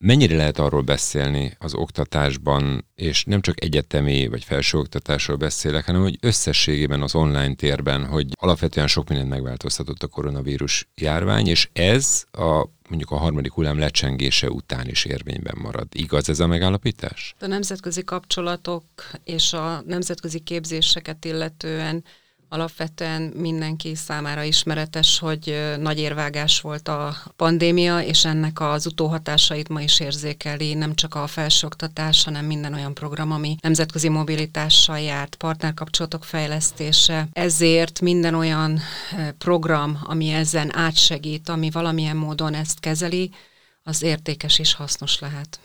Mennyire lehet arról beszélni az oktatásban, és nem csak egyetemi vagy felsőoktatásról beszélek, hanem hogy összességében az online térben, hogy alapvetően sok mindent megváltoztatott a koronavírus járvány, és ez a mondjuk a harmadik hullám lecsengése után is érvényben marad. Igaz ez a megállapítás? A nemzetközi kapcsolatok és a nemzetközi képzéseket illetően Alapvetően mindenki számára ismeretes, hogy nagy érvágás volt a pandémia, és ennek az utóhatásait ma is érzékeli nem csak a felsőoktatás, hanem minden olyan program, ami nemzetközi mobilitással járt, partnerkapcsolatok fejlesztése. Ezért minden olyan program, ami ezen átsegít, ami valamilyen módon ezt kezeli, az értékes és hasznos lehet.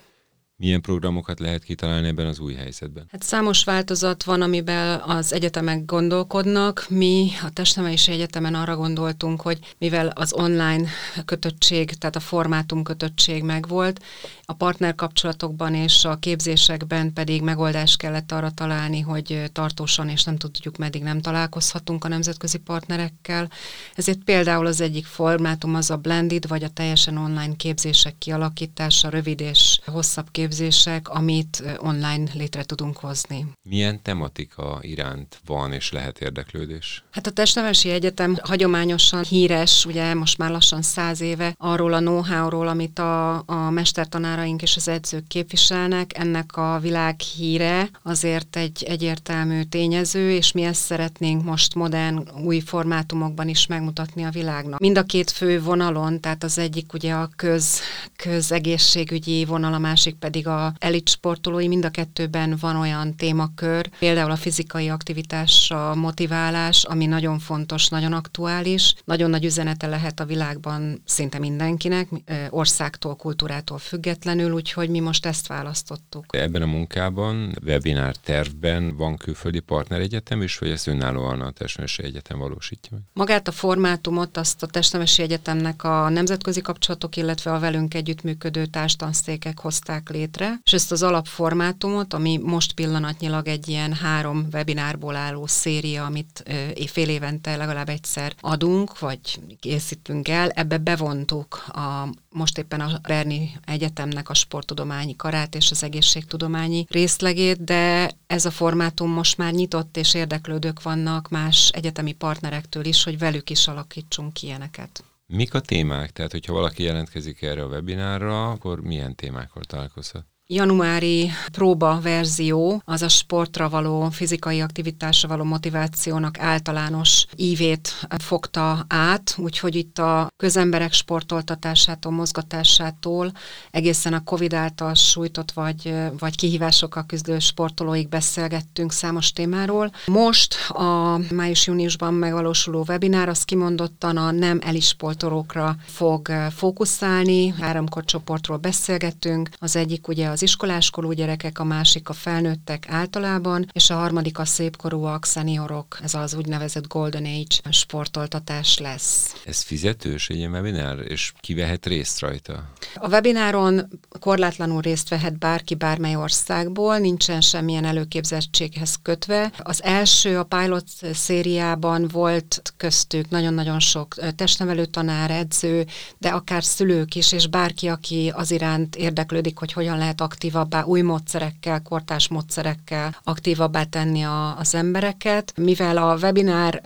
Milyen programokat lehet kitalálni ebben az új helyzetben? Hát számos változat van, amiben az egyetemek gondolkodnak. Mi a Testnevelési Egyetemen arra gondoltunk, hogy mivel az online kötöttség, tehát a formátum kötöttség megvolt, a partnerkapcsolatokban és a képzésekben pedig megoldást kellett arra találni, hogy tartósan és nem tudjuk, meddig nem találkozhatunk a nemzetközi partnerekkel. Ezért például az egyik formátum az a blended, vagy a teljesen online képzések kialakítása, rövid és hosszabb képzések képzések, amit online létre tudunk hozni. Milyen tematika iránt van és lehet érdeklődés? Hát a Testnevelési Egyetem hagyományosan híres, ugye most már lassan száz éve, arról a know-how-ról, amit a, a mestertanáraink és az edzők képviselnek. Ennek a világ híre azért egy egyértelmű tényező, és mi ezt szeretnénk most modern, új formátumokban is megmutatni a világnak. Mind a két fő vonalon, tehát az egyik ugye a köz, közegészségügyi vonal, a másik pedig pedig a elit sportolói, mind a kettőben van olyan témakör, például a fizikai aktivitás, a motiválás, ami nagyon fontos, nagyon aktuális, nagyon nagy üzenete lehet a világban szinte mindenkinek, országtól, kultúrától függetlenül, úgyhogy mi most ezt választottuk. Ebben a munkában, webinár tervben van külföldi partneregyetem is, vagy ezt önállóan a Testnemesi Egyetem valósítja? Magát a formátumot azt a Testnemesi Egyetemnek a nemzetközi kapcsolatok, illetve a velünk együttműködő társtanszékek hozták létre, létre, és ezt az alapformátumot, ami most pillanatnyilag egy ilyen három webinárból álló széria, amit fél évente legalább egyszer adunk, vagy készítünk el, ebbe bevontuk a most éppen a Berni Egyetemnek a sporttudományi karát és az egészségtudományi részlegét, de ez a formátum most már nyitott és érdeklődők vannak más egyetemi partnerektől is, hogy velük is alakítsunk ilyeneket. Mik a témák? Tehát, hogyha valaki jelentkezik erre a webinárra, akkor milyen témákkal találkozhat? Januári próba verzió az a sportra való, fizikai aktivitásra való motivációnak általános ívét fogta át, úgyhogy itt a közemberek sportoltatásától, mozgatásától egészen a Covid által sújtott vagy, vagy kihívásokkal küzdő sportolóig beszélgettünk számos témáról. Most a május-júniusban megvalósuló webinár az kimondottan a nem elisportolókra fog fókuszálni. Három csoportról beszélgettünk. Az egyik ugye az iskoláskorú gyerekek, a másik a felnőttek általában, és a harmadik a szépkorúak, szeniorok, ez az úgynevezett Golden Age sportoltatás lesz. Ez fizetős egy ilyen webinár, és ki vehet részt rajta? A webináron korlátlanul részt vehet bárki bármely országból, nincsen semmilyen előképzettséghez kötve. Az első, a pilot szériában volt köztük nagyon-nagyon sok testnevelő tanár, edző, de akár szülők is, és bárki, aki az iránt érdeklődik, hogy hogyan lehet aktívabbá, új módszerekkel, kortás módszerekkel aktívabbá tenni a, az embereket. Mivel a webinár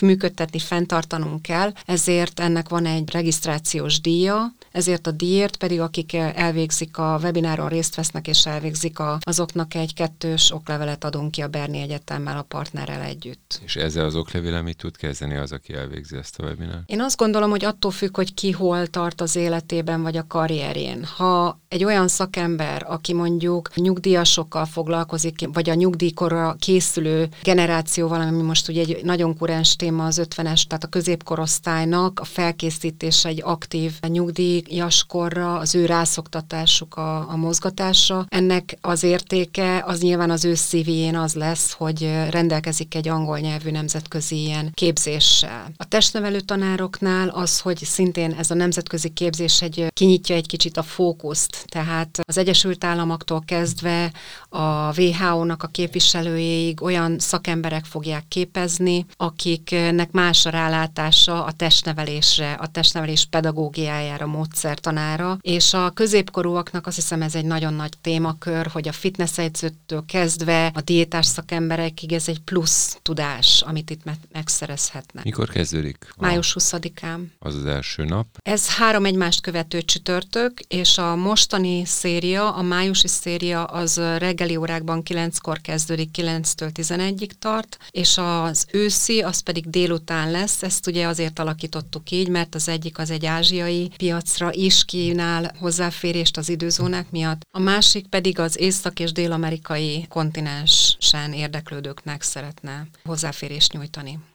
működtetni, fenntartanunk kell, ezért ennek van egy regisztrációs díja, ezért a díjért pedig akik elvégzik a webináron részt vesznek és elvégzik a, azoknak egy kettős oklevelet adunk ki a Berni Egyetemmel a partnerrel együtt. És ezzel az oklevél mit tud kezdeni az, aki elvégzi ezt a webinárt? Én azt gondolom, hogy attól függ, hogy ki hol tart az életében vagy a karrierjén. Ha egy olyan szakember, aki mondjuk nyugdíjasokkal foglalkozik, vagy a nyugdíjkorra készülő generációval, ami most ugye egy nagyon kurens téma az 50-es, tehát a középkorosztálynak a felkészítése egy aktív nyugdíjaskorra, az ő rászoktatásuk a, a mozgatásra. Ennek az értéke az nyilván az ő szívén az lesz, hogy rendelkezik egy angol nyelvű nemzetközi ilyen képzéssel. A testnevelő tanároknál az, hogy szintén ez a nemzetközi képzés egy kinyitja egy kicsit a fókuszt, tehát az Egyesült Államoktól kezdve a WHO-nak a képviselőjéig olyan szakemberek fogják képezni, akiknek más a rálátása a testnevelésre, a testnevelés pedagógiájára, módszertanára, és a középkorúaknak azt hiszem ez egy nagyon nagy témakör, hogy a fitness edzőtől kezdve a diétás szakemberekig ez egy plusz tudás, amit itt me- megszerezhetnek. Mikor kezdődik? Május 20-án. Az az első nap. Ez három egymást követő csütörtök, és a mostani széria, a májusi széria az reggeli órákban 9-kor kezdődik, 9-től 11-ig tart, és az őszi az pedig délután lesz, ezt ugye azért alakítottuk így, mert az egyik az egy ázsiai piacra is kínál hozzáférést az időzónák miatt, a másik pedig az észak- és dél-amerikai kontinensen érdeklődőknek szeretne hozzáférést nyújtani.